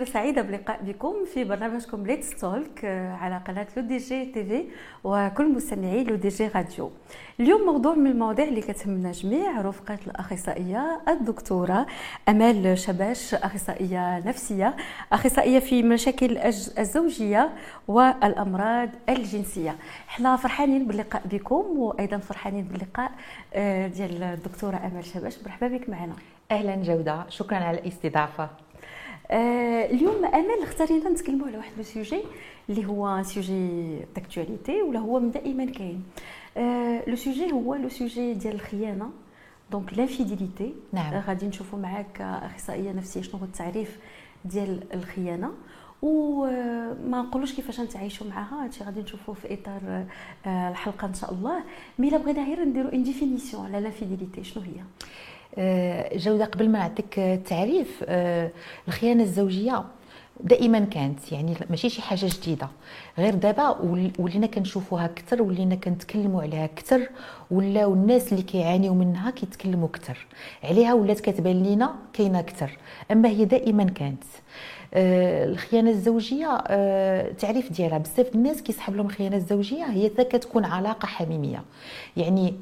الخير سعيدة بلقاء بكم في برنامجكم Let's Talk آه، على قناة لو دي جي تي في وكل مستمعي لو دي جي راديو. اليوم موضوع من المواضيع اللي كتهمنا جميع رفقة الأخصائية الدكتورة أمال شباش أخصائية نفسية أخصائية في مشاكل الزوجية والأمراض الجنسية. إحنا فرحانين باللقاء بكم وأيضا فرحانين باللقاء آه، ديال الدكتورة أمال شباش. مرحبا بك معنا. أهلا جودة. شكرا على الاستضافة. اليوم أمل اختارينا نتكلموا على واحد ال sujet اللي هو sujet d'actualité ولا هو من دائما كاين آه le sujet هو le sujet ديال الخيانة. donc l'infidélité نعم. آه غادي نشوفوا معاك أخصائية نفسية شنو هو التعريف ديال الخيانة. وما نقولوش كيفاش نتعايشوا معها هادشي غادي نشوفوه في إطار آه، الحلقة إن شاء الله. mais إلا بغينا غير نديروا une définition على l'infidélité شنو هي؟ آه، جودة قبل ما نعطيك التعريف آه، الخيانة الزوجية دائما كانت يعني ماشي شي حاجة جديدة. غير دابا ولينا كنشوفوها أكثر ولينا كنتكلموا عليها أكثر ولاو الناس اللي كيعانيو منها كيتكلموا أكثر. عليها ولات كتبان لينا كاينة أكثر. أما هي دائما كانت. آه الخيانة الزوجية آه تعريف ديالها. بزاف الناس كيسحب لهم الخيانة الزوجية هي كتكون علاقة حميمية. يعني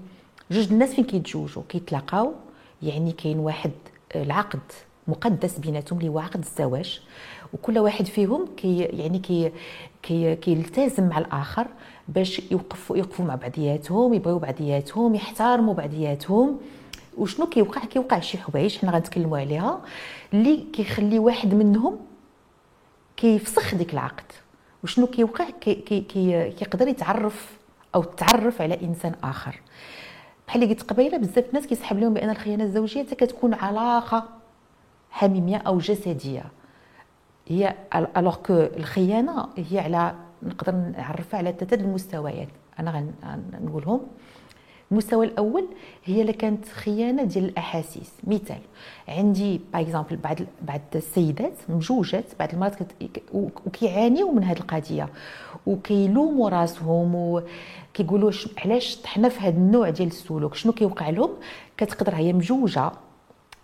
جوج الناس فين كيتزوجوا كيتلاقاو يعني كاين واحد العقد مقدس بيناتهم اللي هو عقد الزواج وكل واحد فيهم كي يعني كي كي كيلتزم مع الآخر باش يوقفوا يوقفوا مع بعضياتهم يبغيو بعضياتهم يحترموا بعضياتهم. وشنو كيوقع؟ كيوقع شي حوايج حنا غنتكلموا عليها اللي كيخلي واحد منهم كيفسخ ديك العقد. وشنو كيوقع؟ كي كي كي كيقدر يتعرف أو تعرف على إنسان آخر. بحال اللي قلت قبيلة بزاف الناس كيسحب لهم بأن الخيانة الزوجية حتى كتكون علاقة حميمية أو جسدية. هي alors que الخيانة هي على نقدر نعرفها على ثلاثة المستويات. أنا غنقولهم المستوى الأول هي اللي كانت خيانة ديال الأحاسيس. مثال عندي par بعض بعض السيدات مجوجات بعض المرات وكيعانيو من هذه القضية وكيلوموا راسهم وكيقولوا علاش طحنا في هذا النوع ديال السلوك؟ شنو كيوقع لهم؟ كتقدر هي مجوجة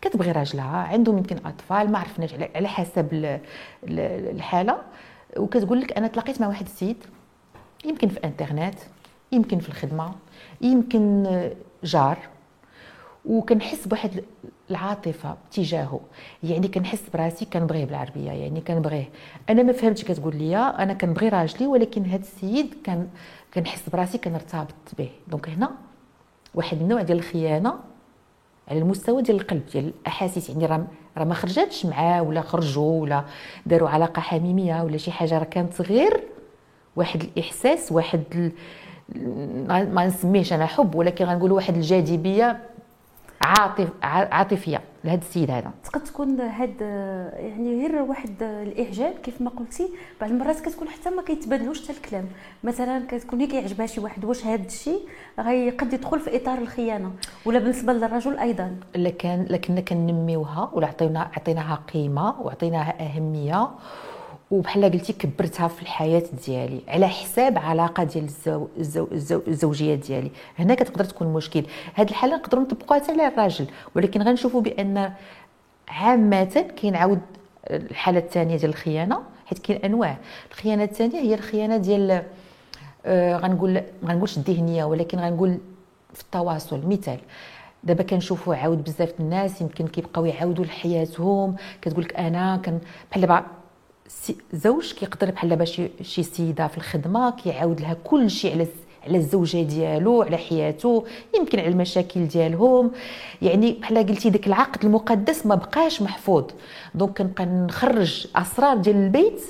كتبغي راجلها عندهم يمكن أطفال ما عرفناش على حسب الحالة وكتقول لك أنا تلاقيت مع واحد السيد يمكن في انترنت يمكن في الخدمة يمكن جار وكنحس بواحد العاطفة تجاهه. يعني كنحس براسي كنبغيه بالعربية يعني كنبغيه. أنا ما فهمتش كتقول لي أنا كنبغي راجلي ولكن هذا السيد كان كنحس براسي كنرتبط به. دونك هنا واحد النوع ديال الخيانة على المستوى ديال القلب ديال الأحاسيس. يعني راه راه ما خرجتش معاه ولا خرجوا ولا داروا علاقة حميمية ولا شي حاجة. راه كانت غير واحد الإحساس واحد ما نسميهش أنا حب ولكن غنقول واحد الجاذبية عاطف عاطفية لهذا السيد هذا. تقد تكون هاد يعني غير واحد الإعجاب كيف ما قلتي بعض المرات كتكون حتى ما كيتبادلوش حتى الكلام. مثلا كتكون هي كيعجبها شي واحد واش هذا الشيء غيقد يدخل في إطار الخيانة؟ ولا بالنسبة للرجل أيضا؟ لكن لكن كنميوها ولا عطينا عطيناها قيمة وعطيناها أهمية وبحال قلتي كبرتها في الحياة ديالي على حساب علاقة ديال الزو... الزو... الزو... الزوجية ديالي. هنا كتقدر تكون مشكل. هذه الحالة نقدروا نطبقوها حتى على الراجل. ولكن غنشوفوا بأن عامة كاين عاود الحالة الثانية ديال الخيانة حيت كاين أنواع. الخيانة الثانية هي الخيانة ديال آه غنقول ما غنقولش الذهنية ولكن غنقول في التواصل. مثال دابا كنشوفوا عاود بزاف الناس يمكن كيبقاو يعاودوا لحياتهم كتقول لك أنا كان بحال دابا زوج كيقدر بحال دابا شي سيدة في الخدمة كيعاود لها كل شيء على على الزوجة ديالو على حياته يمكن على المشاكل ديالهم. يعني بحال قلتي داك العقد المقدس ما بقاش محفوظ. donc كنبقى نخرج أسرار ديال البيت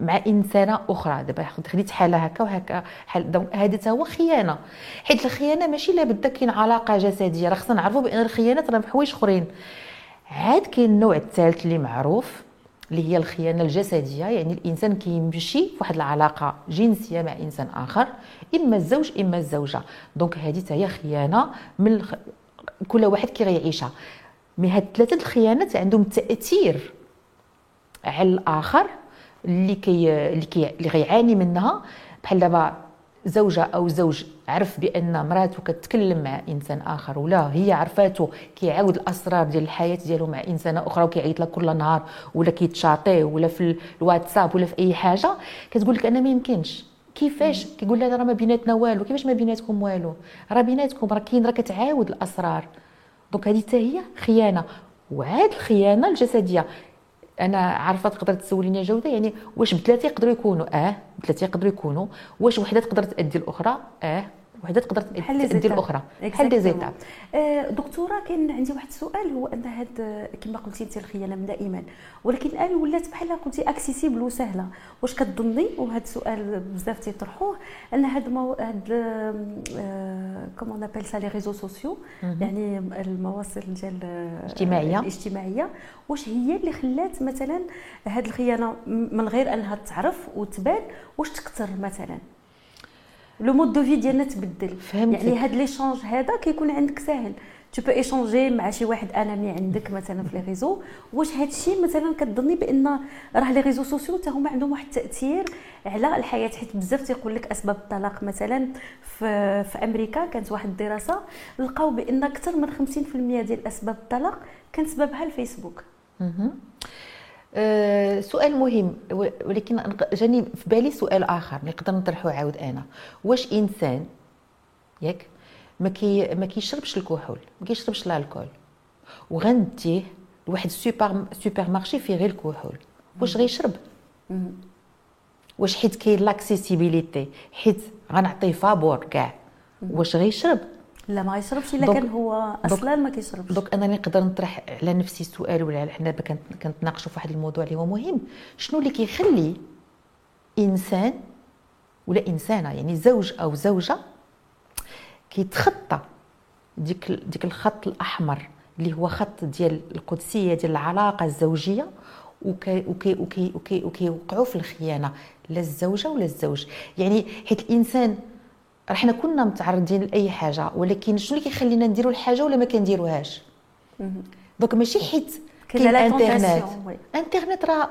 مع إنسانة أخرى. دابا خديت حالة هكا وهكا حال donc هذا هو خيانة. حيت الخيانة ماشي لابد كاين علاقة جسدية. راه خصنا نعرفوا بأن الخيانات راه بحوايج أخرين. عاد كاين النوع الثالث اللي معروف. اللي هي الخيانة الجسدية يعني الإنسان كيمشي في واحد العلاقة جنسية مع إنسان آخر إما الزوج إما الزوجة. donc هذه هي خيانة من الخ... كل واحد كي غيعيشها. mais هاد ثلاثة الخيانات عندهم تأثير على الآخر اللي كي اللي كي اللي غيعاني منها. بحال دابا زوجة أو زوج عرف بأن مراته كتكلم مع إنسان آخر ولا هي عرفاته كيعاود الأسرار ديال الحياة ديالو مع إنسانة أخرى وكيعيط لها كل نهار ولا كيتشاطيه ولا في الواتساب ولا في أي حاجة كتقول لك أنا ما يمكنش. كيفاش؟ كيقول لها راه ما بيناتنا والو كيفاش ما بيناتكم والو؟ راه بيناتكم راه كاين راه كتعاود الأسرار. دونك هذه حتى هي خيانة. وعاد الخيانة الجسدية أنا عارفة تقدر تسوليني جودة يعني واش بثلاثة يقدروا يكونوا؟ آه بثلاثة يقدروا يكونوا. واش وحدة تقدر تأدي الأخرى؟ آه. وحده تقدر تدي الأخرى. بحال des étapes آه، دكتورة كاين عندي واحد السؤال هو أن هاد كما قلتي انت الخيانة دائما. ولكن الآن ولات بحال قلتي accessible وسهلة. واش كتظني؟ وهذا السؤال بزاف تيطرحوه أن هاد مو... هاد comment on appelle ça les réseaux sociaux يعني المواصل ديال الاجتماعية. الاجتماعية. واش هي اللي خلات مثلا هاد الخيانة من غير أنها تعرف وتبان؟ واش تكثر مثلا؟ le mode de vie ديالنا تبدل. فهمتك. يعني هاد l'échange هذا كيكون عندك ساهل. tu peux échanger مع شي واحد un ami عندك مثلا في les réseaux واش هاد الشيء مثلا كتظني بأن راه les réseaux sociaux حتى هما عندهم واحد التأثير على الحياة حيت بزاف تيقول لك أسباب الطلاق مثلا في, في أمريكا كانت واحد الدراسة لقاو بأن أكثر من 50% ديال أسباب الطلاق كان سببها الفيسبوك. أه سؤال مهم ولكن جاني في بالي سؤال آخر نقدر نطرحه عاود أنا. واش إنسان ياك ما كي ما كيشربش الكحول ما كيشربش الكحول وغنديه لواحد ال super supermarché فيه غير الكحول واش غيشرب؟ واش حيت كاين l'accessibilité حيت غنعطيه فابور كاع واش غيشرب؟ لا ما يشربش إلا كان هو أصلا ما كيشربش. دونك أنا نقدر نطرح على نفسي السؤال ولا حنا كنتناقشوا في واحد الموضوع اللي هو مهم. شنو اللي كيخلي إنسان ولا إنسانة يعني زوج أو زوجة كيتخطى ديك ديك الخط الأحمر اللي هو خط ديال القدسية ديال العلاقة الزوجية وكي وكي وكي وكي وكيوقعوا في الخيانة لا الزوجة ولا الزوج. يعني حيت الإنسان راه حنا كنا متعرضين لأي حاجة ولكن شنو اللي كيخلينا نديروا الحاجة ولا ما كنديروهاش؟ donc ماشي حيت كاين الإنترنت. الإنترنت راه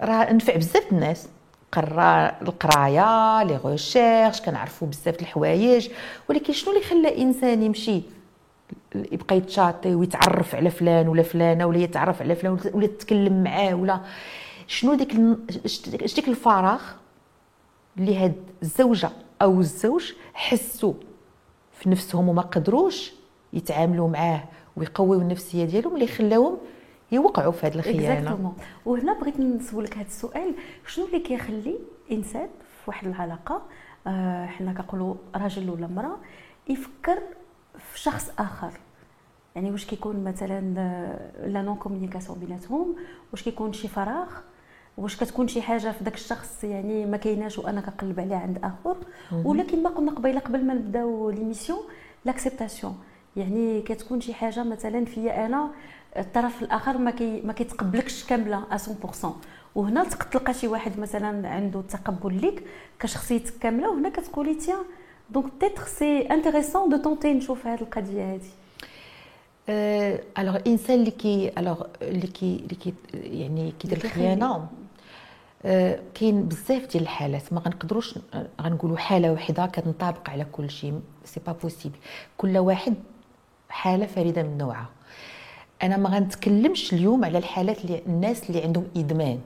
راه نفع بزاف الناس. قرا القراية les recherches كنعرفوا بزاف الحوايج. ولكن شنو اللي خلى انسان يمشي يبقى يتشاطي ويتعرف على فلان ولا فلانة ولا يتعرف على فلان ولا يتكلم معاه ولا؟ شنو ديك ديك الفراغ اللي هاد الزوجة أو الزوج حسوا في نفسهم وما قدروش يتعاملوا معاه ويقويوا النفسية ديالهم اللي خلاهم يوقعوا في هذه الخيانة. وهنا بغيت نسولك هذا السؤال. شنو اللي كيخلي إنسان في واحد العلاقة آه حنا كنقولوا راجل ولا امرأة يفكر في شخص آخر؟ يعني واش كيكون مثلا la non communication بيناتهم؟ واش كيكون شي فراغ؟ واش كتكون شي حاجة في داك الشخص يعني ما كايناش وأنا كنقلب عليه عند آخر. ولا كما قلنا قبيله قبل ما نبداو l'émission l'acceptation يعني كتكون شي حاجة مثلا فيا أنا الطرف الآخر ما كي ما كيتقبلكش كاملة 100% وهنا تلقى شي واحد مثلا عنده التقبل ليك كشخصيتك كاملة وهنا كتقولي تيا donc peut-être c'est intéressant de tenter نشوف هذه القضية هذه. alors الانسان اللي كي alors اللي كي اللي كي يعني كيدير الخيانه كاين بزاف ديال الحالات ما غنقدروش آه، غنقولوا حالة واحدة كتنطبق على كل شيء c'est pas possible كل واحد حالة فريدة من نوعها. أنا ما غنتكلمش اليوم على الحالات اللي الناس اللي عندهم إدمان.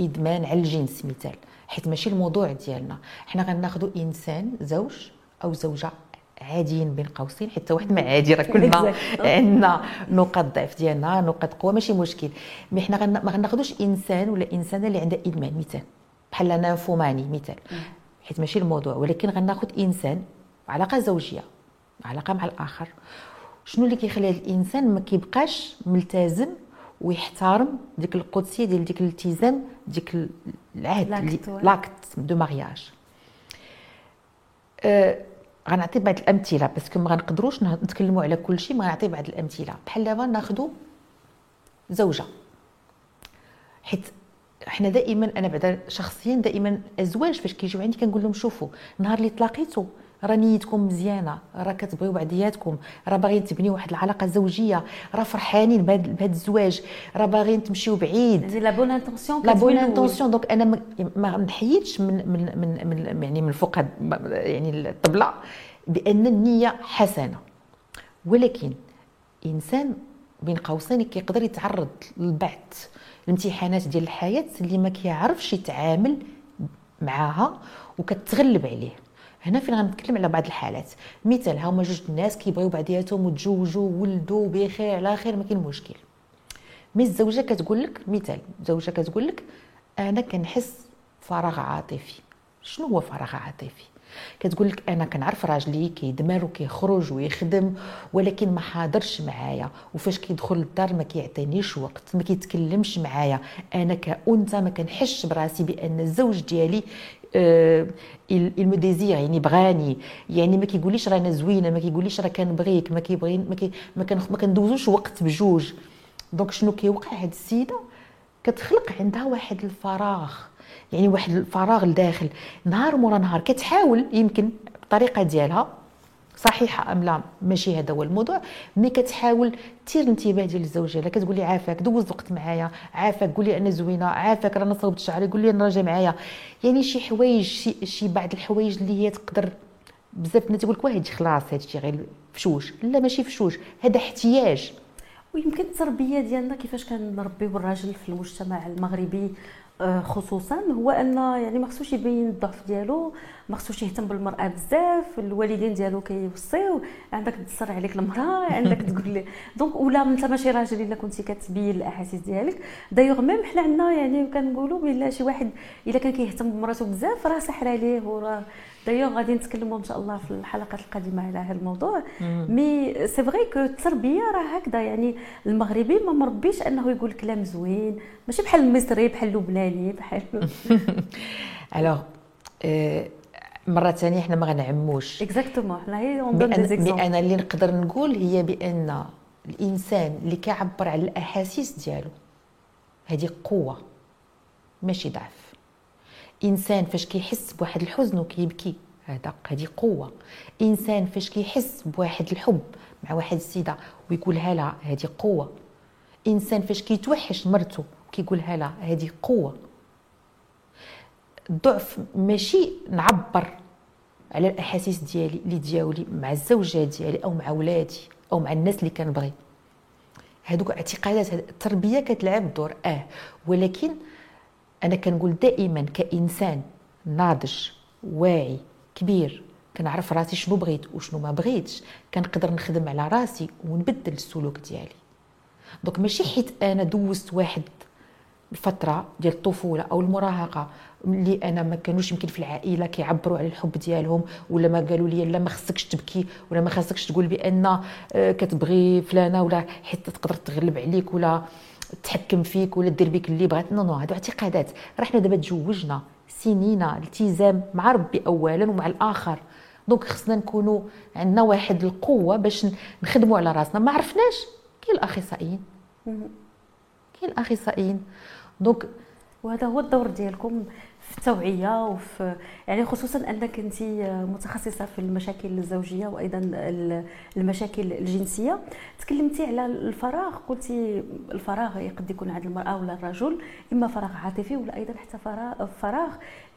إدمان على الجنس مثال. حيت ماشي الموضوع ديالنا. حنا غناخذوا إنسان زوج أو زوجة. عاديين بين قوسين حتى واحد ما عادي راه كلنا عندنا نقاط ضعف ديالنا نقاط قوة ماشي مشكل. مي حنا ما غناخذوش إنسان ولا إنسانة اللي عندها إدمان مثال. بحال نانفوماني مثال. حيت ماشي الموضوع. ولكن غناخذ إنسان علاقة زوجية علاقة مع الآخر. شنو اللي كيخلي الإنسان ما كيبقاش ملتزم ويحترم ديك القدسية ديال ديك الالتزام ديك العهد l'acte de mariage أه غنعطي بعض الأمثلة parce que ما غنقدروش نتكلموا على كل شيء mais غنعطي بعض الأمثلة. بحال دابا ناخذوا زوجة. حيت حنا دائما أنا بعدا شخصيا دائما الازواج فاش كيجيو عندي كنقول لهم شوفوا نهار اللي تلاقيتوا راه نيتكم مزيانة راه كتبغيو بعضياتكم راه باغيين تبنيو واحد العلاقة زوجية. راه فرحانين بهذا الزواج. راه باغيين تمشيو بعيد. la bonne intention la bonne intention donc أنا ما نحيدش من من من, من يعني من فوق يعني الطبلة بأن النية حسنة. ولكن إنسان بين قوسين كيقدر يتعرض لبعض الامتحانات ديال الحياة اللي ما كيعرفش يتعامل معاها وكتغلب عليه. هنا فين غنتكلم على بعض الحالات. مثال هما جوج الناس كيبغيو بعضياتهم وتزوجوا ولدوا بخير على خير ما كاين مشكل. مي الزوجة كتقول لك مثال الزوجة كتقول لك أنا كنحس فراغ عاطفي. شنو هو فراغ عاطفي؟ كتقول لك أنا كنعرف راجلي كيدمر وكيخرج ويخدم ولكن ما حاضرش معايا. وفاش كيدخل للدار ما كيعطينيش وقت ما كيتكلمش معايا. أنا كأنثى ما كنحسش براسي بأن الزوج ديالي آه il me désire يعني بغاني يعني ما كيقوليش راه أنا زوينة ما كيقوليش راه كنبغيك ما كيبغي ما, ما, كندوزوش وقت بجوج. donc شنو كيوقع؟ هاد السيدة كتخلق عندها واحد الفراغ يعني واحد الفراغ لداخل. نهار مورا نهار كتحاول يمكن بالطريقة ديالها صحيحة أم لا؟ ماشي هذا هو الموضوع. ملي كتحاول تثير الانتباه ديال الزوج ديالها كتقول لي عافاك دوز وقت معايا عافاك قول لي أنا زوينة عافاك رانا صوبت شعري قول لي أنا راجع معايا. يعني شي حوايج شي, شي بعض الحوايج اللي هي تقدر بزاف الناس تقول لك واه خلاص هادشي غير فشوش. لا ماشي فشوش هذا احتياج. ويمكن التربية ديالنا كيفاش كنربيو الراجل في المجتمع المغربي؟ خصوصا هو أن يعني ما خصوش يبين الضعف ديالو ما خصوش يهتم بالمرأة بزاف الوالدين ديالو كيوصيو عندك تسحر عليك المرأة عندك تقول لي. Donc ولا أنت ماشي راجل إلا كنتي كتبين الأحاسيس ديالك. D'ailleurs même حنا عندنا يعني كنقولوا بلا شي واحد إلا كان كيهتم بمرأته بزاف راه سحر عليه وراه دايوغ غادي نتكلموا إن شاء الله في الحلقات القادمة على هذا الموضوع. Mais c'est vrai que التربية راه هكذا يعني المغربي ما مربيش أنه يقول كلام زوين ماشي بحال المصري بحال اللبناني بحال alors مرة ثانية حنا ما غنعموش. Exactement حنا هي on dit أنا اللي نقدر نقول هي بأن الإنسان اللي كيعبر على الأحاسيس ديالو هذه قوة ماشي ضعف. إنسان فاش كيحس بواحد الحزن وكيبكي هذا هذه قوة. إنسان فاش كيحس بواحد الحب مع واحد السيدة ويقولها لها هذه قوة. إنسان فاش كيتوحش مرته وكيقولها لها هذه قوة. الضعف ماشي نعبر على الأحاسيس ديالي اللي دياولي مع الزوجة ديالي أو مع ولادي أو مع الناس اللي كنبغي. هذوك اعتقادات التربية كتلعب دور آه. ولكن أنا كنقول دائما كإنسان ناضج واعي كبير كنعرف راسي شنو بغيت وشنو ما بغيتش كنقدر نخدم على راسي ونبدل السلوك ديالي. دونك ماشي حيت أنا دوزت واحد الفترة ديال الطفولة أو المراهقة اللي أنا ما كانوش يمكن في العائلة كيعبروا على الحب ديالهم ولا ما قالوا لي لا ما خصكش تبكي ولا ما خصكش تقول بأن آه، كتبغي فلانة ولا حتى تقدر تغلب عليك ولا تحكم فيك ولا دير بك اللي بغات. Non non هادو اعتقادات. راه حنا دابا تزوجنا سنين التزام مع ربي اولا ومع الآخر. Donc خصنا نكونوا عندنا واحد القوة باش نخدموا على راسنا. ما عرفناش. كاين الأخصائيين. كاين الأخصائيين. Donc وهذا هو الدور ديالكم. في التوعية وفي يعني خصوصا أنك انت متخصصة في المشاكل الزوجية وأيضا المشاكل الجنسية. تكلمتي على الفراغ قلتي الفراغ قد يكون عند المرأة ولا الرجل إما فراغ عاطفي ولا أيضا حتى فراغ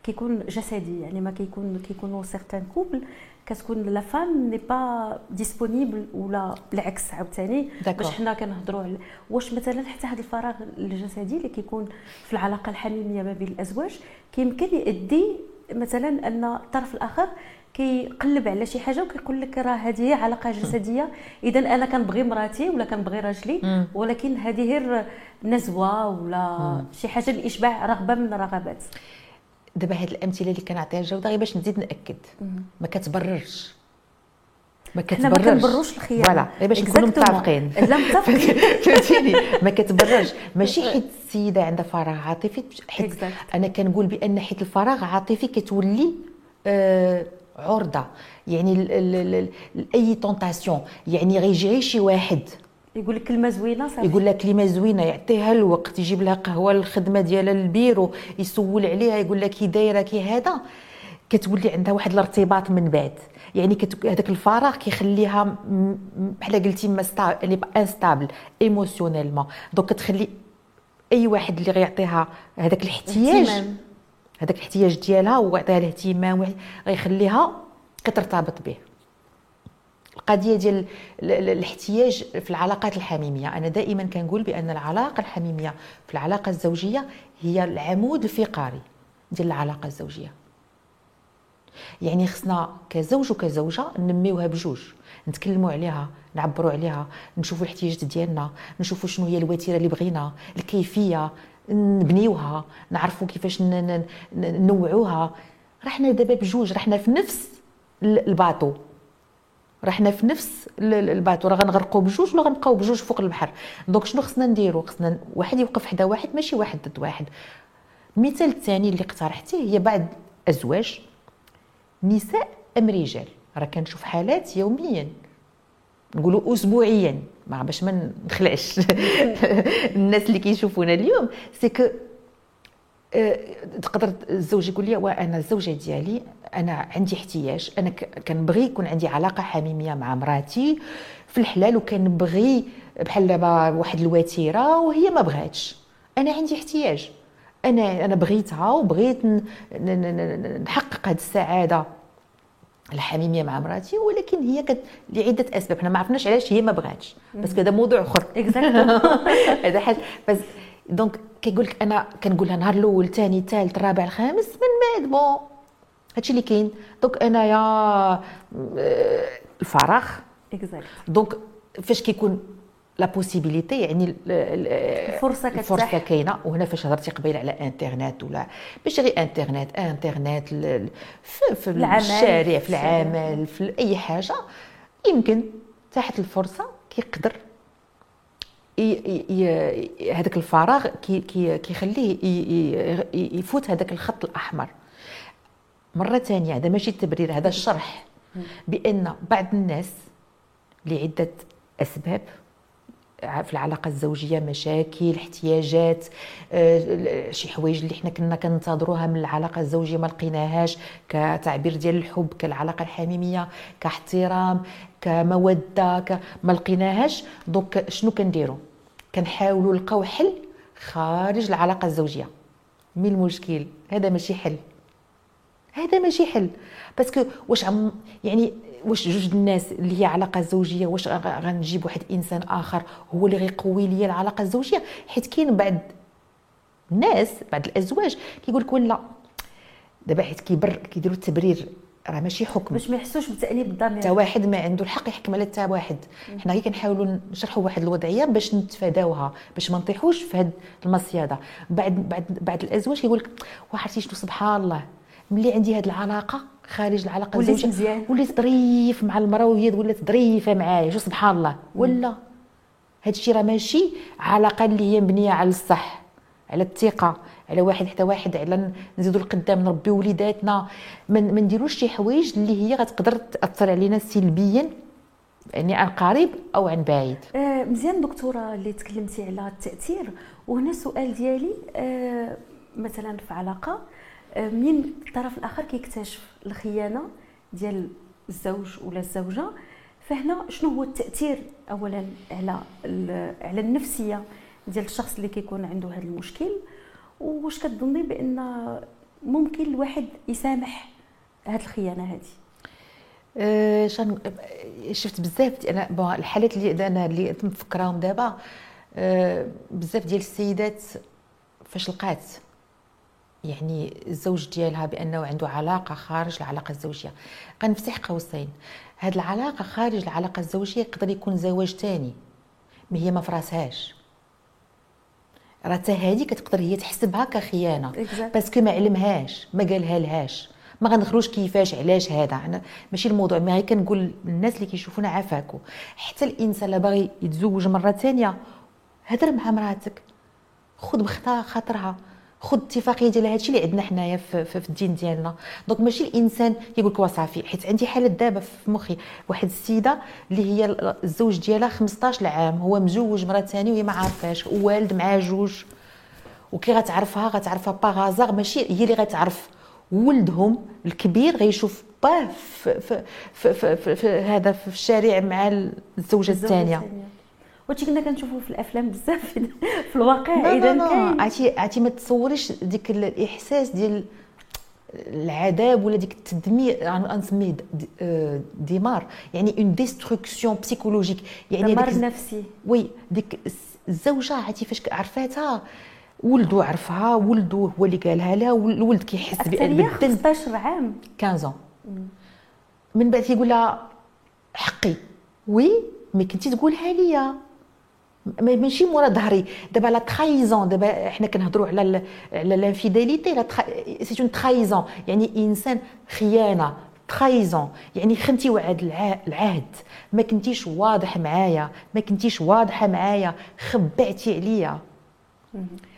كيكون جسدي يعني ما كيكون كيكونوا certains couples كتكون la femme n'est pas disponible ولا بالعكس عاوتاني. باش حنا كنهضروا على واش مثلا حتى هذا الفراغ الجسدي اللي كيكون في العلاقة الحميمية ما بين الأزواج كيمكن يؤدي مثلا أن الطرف الآخر كيقلب على شي حاجة وكيقول لك راه هذه هي علاقة جسدية اذا أنا كنبغي مراتي ولا كنبغي راجلي ولكن هذه غير نزوة ولا شي حاجة لإشباع رغبة من الرغبات دابا هاد الأمثلة اللي كنعطيها جوده غير باش نزيد نأكد. ما كتبررش. ما كتبررش ما كنبروش الخيانه فوالا. غير باش نكونوا متفقين. لا متفقين. فهمتيني. ما كتبررش. ماشي حيت السيدة عندها فراغ عاطفي حيت أنا كنقول بأن حيت الفراغ العاطفي كتولي آه عرضة. يعني لاي طونطاسيون يعني غيجي غير شي واحد. يقول لك كلمة زوينة صافي. يقول لك كلمة زوينة يعطيها الوقت يجيب لها قهوة للخدمة ديالها للبيرو يسول عليها يقول لك كي دايرة كي هذا. كتولي عندها واحد الارتباط من بعد. يعني هذاك الفراغ كيخليها بحال قلتي ما يعني instable émotionnellement donc كتخلي أي واحد اللي غيعطيها هذاك الاحتياج هذاك الاحتياج ديالها ويعطيها الاهتمام غيخليها كترتبط به. القضية ديال الاحتياج في العلاقات الحميمية. أنا دائما كنقول بأن العلاقة الحميمية في العلاقة الزوجية هي العمود الفقري ديال العلاقة الزوجية. يعني خصنا كزوج وكزوجة ننميوها بجوج نتكلموا عليها نعبروا عليها نشوفوا الاحتياجات ديالنا نشوفوا شنو هي الوتيرة اللي بغينا الكيفية نبنيوها نعرفوا كيفاش نوعوها رحنا دابا بجوج رحنا في نفس ال bateau. رحنا في نفس ال bateau راه غنغرقوا بجوج ولا غنبقاو بجوج فوق البحر. Donc شنو خصنا نديرو؟ خصنا واحد يوقف حدا واحد ماشي واحد ضد واحد. المثال الثاني اللي اقترحتيه هي بعض ازواج نساء أم رجال. راه كنشوف حالات يوميا. نقولوا اسبوعيا. ما باش ما نخلعش. الناس اللي كيشوفونا اليوم سي تقدر الزوج يقول لي وأنا الزوجة ديالي أنا عندي احتياج أنا كنبغي يكون عندي علاقة حميمية مع مراتي في الحلال وكنبغي بحال دابا واحد الوتيرة وهي ما بغاتش. أنا عندي احتياج. أنا أنا بغيتها وبغيت نحقق هذه السعادة الحميمية مع مراتي. ولكن هي كد لعدة أسباب. حنا ما عرفناش علاش هي ما بغاتش. بس هذا موضوع آخر. هذا حاجة. بس donc كيقول لك أنا كنقول لها نهار الأول الثاني الثالث الرابع الخامس من بعد bon هادشي اللي كاين. Donc أنايا آه، الفراغ. Donc فاش كيكون لا بوسيبيليتي يعني الفرصة كتاح الفرصة كاينة. وهنا فاش هضرتي قبيل على إنترنت ولا ماشي غير إنترنت إنترنت في, في الشارع في العمل في أي حاجة يمكن تحت الفرصة كيقدر هذاك الفراغ كيخليه يفوت هذاك الخط الأحمر. مرة ثانية هذا ماشي التبرير هذا الشرح. بأن بعض الناس لعدة أسباب في العلاقة الزوجية مشاكل احتياجات آه، شي حوايج اللي حنا كنا كننتظروها من العلاقة الزوجية ما لقيناهاش كتعبير ديال الحب كالعلاقة الحميمية كاحترام كمودة. ما لقيناهاش. دونك شنو كنديروا كنحاولوا نلقاو حل خارج العلاقة الزوجية. مي المشكل؟ هذا ماشي حل. هذا ماشي حل. Parce que واش عم يعني واش جوج الناس اللي هي علاقة زوجية واش غنجيب واحد إنسان آخر هو اللي غيقوي لي العلاقة الزوجية؟ حيت كاين بعض الناس بعض الأزواج كيقول لك ولا. دابا حيت كيبر كيديروا التبرير راه ماشي حكم. باش ما يحسوش بتأنيب الضمير. حتى واحد ما عنده الحق يحكم على حتى واحد. حنا غير كنحاولوا نشرحوا واحد الوضعية باش نتفاداوها باش ما نطيحوش في هاد المصيادة. بعد بعد بعد الأزواج كيقول لك وعرفتي شنو سبحان الله. ملي عندي هاد العلاقة خارج العلاقة وليت مزيان. وليت ظريف مع المرأة وهي ولات ظريفة معايا. شو سبحان الله. ولا. هاد الشيء راه ماشي علاقة اللي هي مبنية على الصح على الثقة. على واحد حتى واحد على نزيدو لقدام نربي وليداتنا. ما نديروش شي حوايج اللي هي غتقدر تأثر علينا سلبيا يعني عن قريب أو عن بعيد. آه مزيان دكتورة اللي تكلمتي على التأثير. وهنا السؤال ديالي آه مثلا في علاقة آه، من الطرف الآخر كيكتشف الخيانة ديال الزوج ولا الزوجة؟ فهنا شنو هو التأثير اولا على على النفسية ديال الشخص اللي كيكون عنده هذا المشكل؟ واش كتظني بأن ممكن الواحد يسامح هذه الخيانة هذه أه شفت بزاف أنا الحالات اللي أنا اللي مفكراهم دابا أه بزاف ديال السيدات فاش لقات يعني الزوج ديالها بأنه عنده علاقة خارج العلاقة الزوجية. غنفتح قوسين. هاد العلاقة خارج العلاقة الزوجية يقدر يكون زواج تاني ما هي ما فراسهاش. راه حتى هذه كتقدر هي تحسبها كخيانة. باسكو ما علمهاش ما قالها لهاش. ما غندخلوش كيفاش علاش هذا؟ أنا ماشي الموضوع. ما غير كنقول للناس اللي كيشوفونا عافاكو. حتى الإنسان اللي باغي يتزوج مرة ثانية هضر مع مراتك خذ بخطا خاطرها. خذ اتفاقية ديال هادشي اللي عندنا حنايا في, في, في الدين ديالنا. دونك ماشي الإنسان يقول لك صافي حيت عندي حالة دابا في مخي واحد السيدة اللي هي الزوج ديالها 15 عام هو مزوج مرة ثانية وهي ما عارفاش والد معاه جوج. وكي غتعرفها غتعرفها par hasard ماشي هي اللي غتعرف ولدهم الكبير غيشوف باه في, في, في, في, في, في هذا في الشارع مع الزوجة الثانية. وهادشي كنا كنشوفوه في الأفلام بزاف في الواقع إذا كاين. عرفتي عرفتي ما تصوريش ديك الإحساس ديال العذاب ولا ديك التدمير غنسميه دمار يعني une destruction psychologique يعني دمار نفسي. وي ديك الزوجة عرفتي فاش عرفاتها ولدو عرفها ولدو هو اللي قالها لها والولد كيحس بالذنب 15 عام. 15 من بعد كيقول لها حقي. Oui مي كنتي تقولها ليا. ماشي مورا ظهري دابا la trahison دابا حنا كنهضروا على على l'infidélité là c'est une trahison يعني انسان خيانه trahison يعني خنتي وعد العهد ما كنتيش واضح معايا ما كنتيش واضحه معايا خبعتي عليا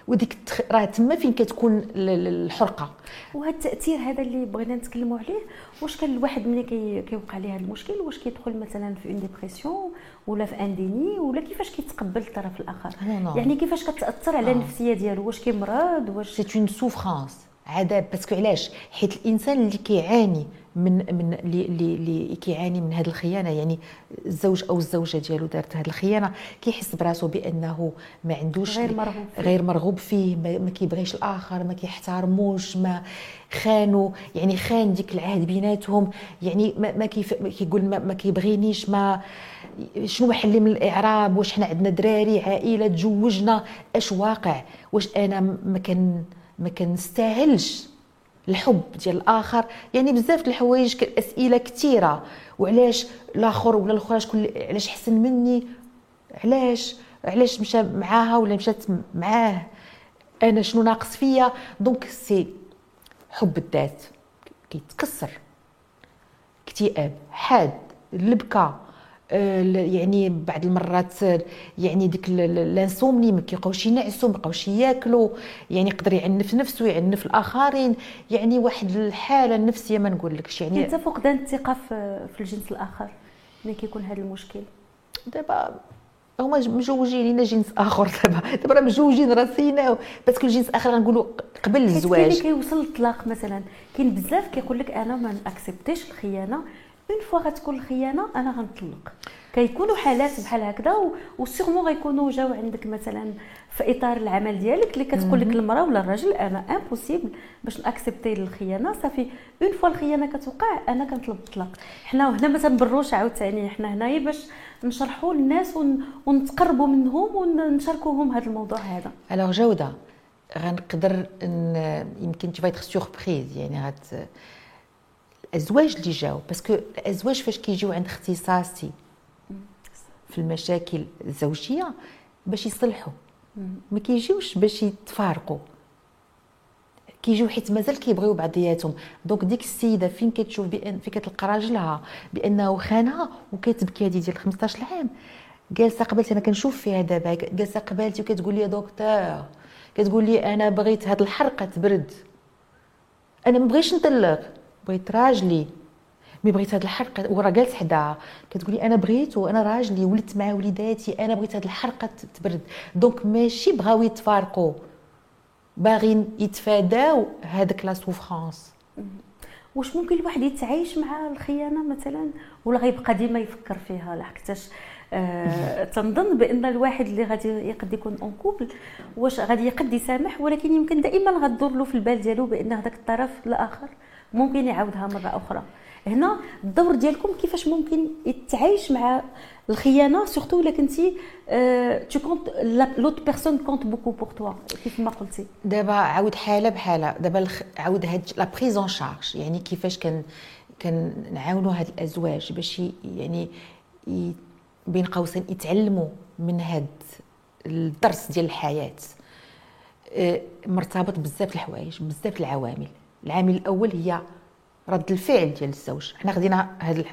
وديك راه تما فين كتكون الحرقة. وهذا التأثير هذا اللي بغينا نتكلموا عليه واش كان الواحد ملي كي كيوقع ليه هذا المشكل واش كيدخل مثلا في une dépression ولا في un déni ولا كيفاش كيتقبل الطرف الآخر؟ يعني كيفاش كتأثر على النفسية ديالو؟ واش كيمرض؟ واش c'est une souffrance عذاب. parce que علاش؟ حيت الإنسان اللي كيعاني من من اللي اللي كيعاني من هذه الخيانة يعني الزوج أو الزوجة ديالو دارت هذه الخيانة كيحس براسو بأنه ما عندوش غير مرغوب فيه, غير مرغوب فيه ما كيبغيش الآخر ما كيحترموش ما خانوا يعني خان ديك العهد بيناتهم. يعني ما, ما كيف كيقول ما, ما كيبغينيش ما شنو محلي من الإعراب؟ واش حنا عندنا دراري عائلة تزوجنا؟ أش واقع؟ واش أنا ما كان ما كنستاهلش الحب ديال الآخر. يعني بزاف الحوايج أسئلة كثيرة. وعلاش الآخر ولا الاخرى شكون علاش حسن مني؟ علاش؟ علاش مشى معاها ولا مشات معاه؟ أنا شنو ناقص فيا؟ donc c'est حب الذات. كيتكسر. اكتئاب حاد البكاء آه، يعني بعض المرات يعني ديك l'insomnie ما كيبقاوش ينعسوا ما بقاوش ياكلوا يعني يقدر يعنف نفسه يعنف الآخرين. يعني واحد الحالة النفسية ما نقولكش. يعني انت فقدان الثقة في الجنس الآخر ملي كيكون هذا المشكل. دابا هما مجوجين لينا جنس آخر دابا. دابا راه مجوجين راسينا parce que الجنس الآخر غنقولوا قبل الزواج كاين اللي كيوصل للطلاق مثلا كاين بزاف كيقول لك أنا ما ن accepter يش الخيانة. une fois غتكون الخيانة أنا غنطلق. كيكونوا حالات بحال هكذا و sûrement غيكونوا جاو عندك مثلا في إطار العمل ديالك اللي كتقول لك المرأة ولا الراجل أنا impossible باش ن accepter الخيانة. صافي une fois الخيانة كتوقع أنا كنطلب الطلاق. حنا هنا ما تنبروش عاوتاني حنا هنايا باش نشرحوا للناس ونتقربوا منهم ونشاركوهم هذا الموضوع هذا. alors جودة غنقدر يمكن tu vas être surprise يعني غت الازواج اللي جاو parce que الازواج فاش كيجيو عند اختصاصي في المشاكل الزوجية باش يصلحوا ما كيجيوش باش يتفارقوا كيجيو حيت مازال كيبغيو بعضياتهم. donc ديك السيدة فين كتشوف بان فين كتلقى راجلها؟ بانه خانها وكتبكي هذه ديال 15 عام جالسة قبلتي أنا كنشوف فيها دابا. جالسة قبالتي وكتقول لي دكتور كتقول لي أنا بغيت هاد الحرقة تبرد. أنا ما بغيتش نطلق. بغيت راجلي. mais بغيت هاد الحرقة وراه جالس حداها كتقولي أنا بغيت وأنا راجلي ولدت مع وليداتي أنا بغيت هاد الحرقة تبرد. donc ماشي بغاو يتفارقوا. باغيين يتفاداو هذاك la souffrance. واش ممكن الواحد يتعايش مع الخيانة مثلا؟ ولا غيبقى ديما يفكر فيها؟ لحقتاش آه تنظن بأن الواحد اللي غادي يقد يكون اون كوبل واش غادي يقد يسامح؟ ولكن يمكن دائما غدور له في البال ديالو بأن هذاك الطرف الآخر ممكن يعاودها مرة أخرى. هنا الدور ديالكم كيفاش ممكن يتعايش مع الخيانة سورتو إلا كنتي تو كونت لوت بيرسون كونت بوكو بور توا كيف ما قلتي. دابا عاود حالة بحالة. دابا عاود هاد لا بريزون شارج يعني كيفاش كان كنعاونوا هاد الأزواج باش يعني بين قوسين يتعلموا من هاد الدرس ديال الحياة. أه، مرتبط بزاف الحوايج بزاف العوامل. العامل الأول هي رد الفعل ديال الزوج. حنا خدينا هاد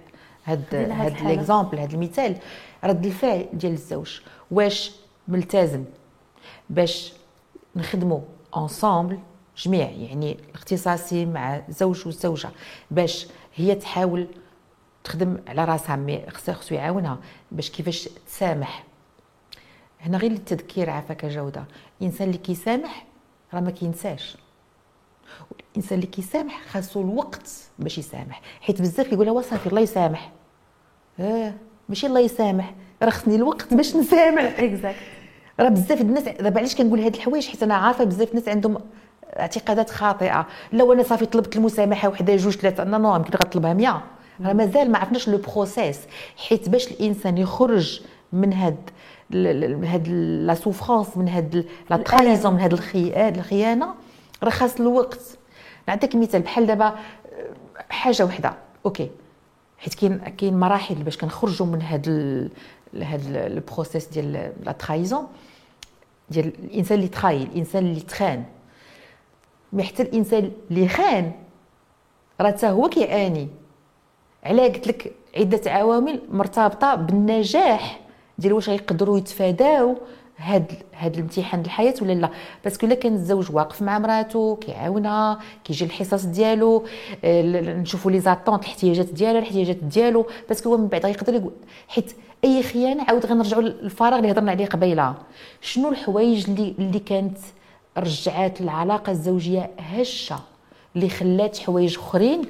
هاد هاد l'exemple هاد المثال. رد الفعل ديال الزوج. واش ملتزم؟ باش نخدموا ensemble جميع يعني الاختصاصي مع الزوج والزوجه باش هي تحاول تخدم على راسها mais خصو يعاونها. باش كيفاش تسامح؟ هنا غير للتذكير عافاك جودة. الانسان اللي كيسامح راه ما كينساش. الإنسان اللي كيسامح خاصو الوقت باش يسامح. حيت بزاف كيقول صافي الله يسامح. آه ماشي الله يسامح. راه خصني الوقت باش نسامح. exact راه بزاف الناس دابا علاش كنقول هاد الحوايج؟ حيت أنا عارفة بزاف الناس عندهم اعتقادات خاطئة. لو أنا صافي طلبت المسامحة وحدة جوج ثلاثة أنا non يمكن غطلبها 100 راه مازال ما عرفناش le process حيت باش الإنسان يخرج من هاد هاد la souffrance من هاد la trahison من هاد الخيانة راه خاص الوقت. نعطيك مثال بحال دابا حاجة وحدة. OK. حيت كاين كاين مراحل باش كنخرجوا من هاد ال... هاد ال process ديال la trahison ديال الإنسان اللي trahi الإنسان اللي تخان. mais حتى الإنسان اللي خان راه حتى هو كيعاني. علاه قلت لك عدة عوامل مرتبطة بالنجاح ديال واش غيقدروا يتفاداو. هاد هاد الامتحان الحياة ولا لا؟ parce que إلا كان الزوج واقف مع مراته كيعاونها كيجي الحصص ديالو آه، نشوفوا les attentes الاحتياجات ديالها الاحتياجات ديالو. parce que هو من بعد غيقدر يقول حيت أي خيانة عاود غنرجعوا للفراغ اللي هضرنا عليه قبيلة. شنو الحوايج اللي اللي كانت رجعات العلاقة الزوجية هشة اللي خلات حوايج أخرين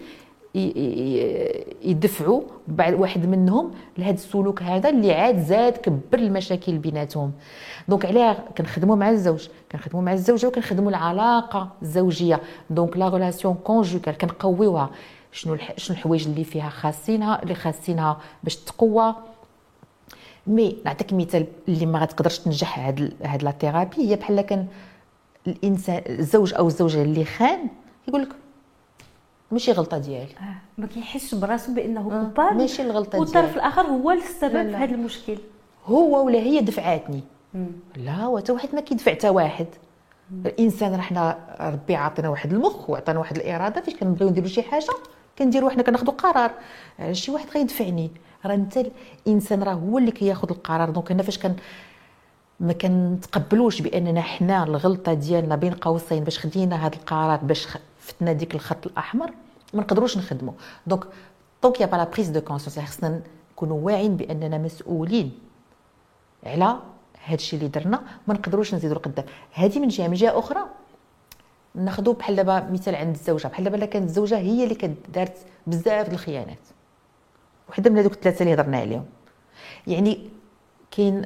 يدفعوا بعد واحد منهم لهذا السلوك هذا اللي عاد زاد كبر المشاكل بيناتهم. donc علاه كنخدموا مع الزوج كنخدموا مع الزوجة وكنخدموا العلاقة الزوجية. donc la relation conjugale كنقويوها. شنو شنو الحوايج اللي فيها خاصينها اللي خاصينها باش تقوى. mais نعطيك مثال اللي ما غتقدرش تنجح هاد هاد la thérapie هي بحال كان الانسان الزوج أو الزوجة اللي خان يقول لك ماشي غلطه ديالي آه. ما كيحسش براسو بأنه coupable آه. ماشي الغلطة ديالي والطرف الآخر هو السبب في هذا المشكل هو ولا هي دفعاتني مم. لا وحتى واحد ما كيدفع حتى واحد مم. الإنسان راه حنا ربي عطينا واحد المخ وعطانا واحد الإرادة فاش كنبغيو نديرو شي حاجة كنديرو حنا كناخذوا قرار شي واحد غيدفعني راه انت الإنسان راه هو اللي كياخذ القرار donc أنا فاش كان ما كنتقبلوش بأننا حنا الغلطة ديالنا بين قوسين باش خدينا هذا القرار باش فتنا ديك الخط الأحمر ما نقدروش نخدموا donc donc il y a pas la prise de conscience خصنا نكونوا واعيين بأننا مسؤولين على هذا الشيء اللي درنا ما نقدروش نزيدوا لقدام هذه من جهة من جهة أخرى ناخذوا بحال دابا مثال عند الزوجة. بحال دابا كانت الزوجة هي اللي كدارت بزاف الخيانات. وحدة من هذوك الثلاثة اللي هضرنا عليهم. يعني كاين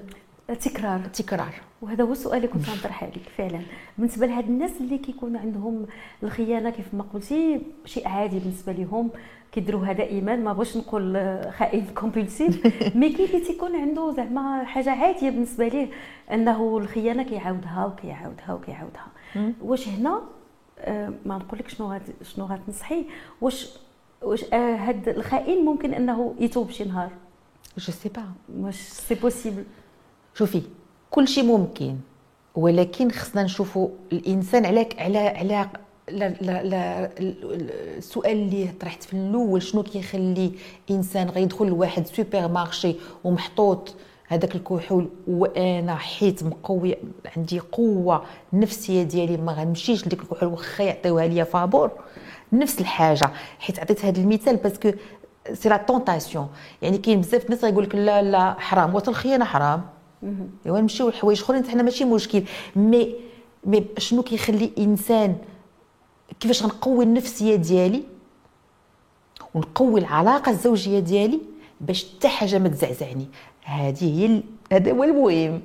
تكرار. تكرار. وهذا هو السؤال اللي كنت غنطرح عليك فعلا. بالنسبة لهاد الناس اللي كيكون عندهم الخيانة كيف ما قلتي شيء عادي بالنسبة لهم كيديروها دائما ما بغيتش نقول خائن compulsif mais اللي تيكون عنده زعما حاجة عادية بالنسبة ليه؟ أنه الخيانة كيعاودها وكيعاودها وكيعاودها. واش هنا؟ آه، ما نقول لك شنو غاد شنو غتنصحي واش واش آه، هاد الخائن ممكن أنه يتوب شي نهار؟ je sais pas واش c'est possible شوفي كل شيء ممكن ولكن خصنا نشوفوا الإنسان على على على لا لا لا السؤال اللي طرحت في الأول شنو كيخلي إنسان غيدخل لواحد supermarché ومحطوط هذاك الكحول؟ وأنا حيت مقوي عندي قوة النفسيه ديالي ما غنمشيش لديك الكحول واخا يعطيوها ليا فابور. نفس الحاجة حيت عطيت هذا المثال parce que c'est la tentation يعني كاين بزاف الناس غيقول لك لا لا حرام. الخيانه حرام. ايوا نمشيو لحوايج اخرين حنا ماشي مشكل. مي مي شنو كيخلي انسان كيفاش غنقوي النفسية ديالي ونقوي العلاقة الزوجية ديالي باش حتى حاجة ما تزعزعني؟ هذه هي هذا هو المهم.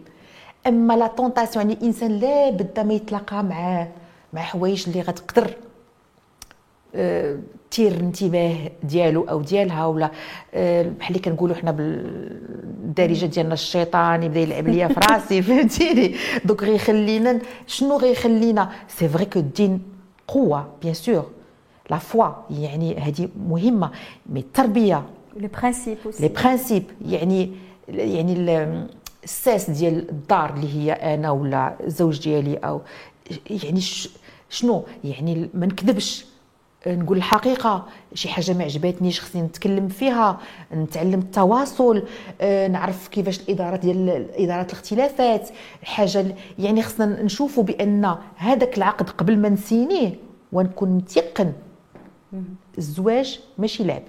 أما la tentation يعني الإنسان لا بد ما يتلاقى مع مع حوايج اللي غتقدر تثير الانتباه ديالو أو ديالها ولا آه، بحال اللي كنقولوا حنا بالدارجه ديالنا الشيطان يبدا يلعب ليا في راسي فهمتيني؟ donc غيخلينا شنو غيخلينا؟ c'est vrai que الدين قوة bien sûr la foi يعني هذه مهمة. mais التربية. les principes les principes يعني يعني الساس ديال الدار اللي هي أنا ولا الزوج ديالي أو يعني شنو؟ يعني ما نكذبش. نقول الحقيقة شي حاجة ما عجبتنيش خصني نتكلم فيها نتعلم التواصل آه، نعرف كيفاش الإدارة ديال إدارة الاختلافات. حاجة يعني خصنا نشوفوا بأن هذاك العقد قبل ما نسينيه ونكون متيقن. الزواج ماشي لعب.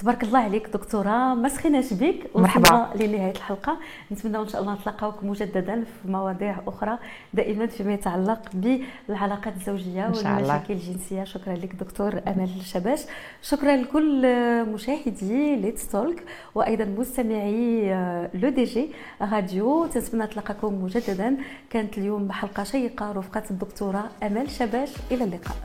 تبارك الله عليك دكتورة ما سخيناش بك مرحبا. لنهاية الحلقة. نتمنى إن شاء الله نتلاقاوك مجددا في مواضيع أخرى دائما فيما يتعلق بالعلاقات الزوجية والمشاكل الجنسية. شكرا لك دكتور أمل الشباش شكرا لكل مشاهدي ليتس توك وأيضا مستمعي لو دي جي راديو. تنتمنى نتلاقاكم مجددا. كانت اليوم حلقه شيقة رفقة الدكتورة أمل شباش. إلى اللقاء.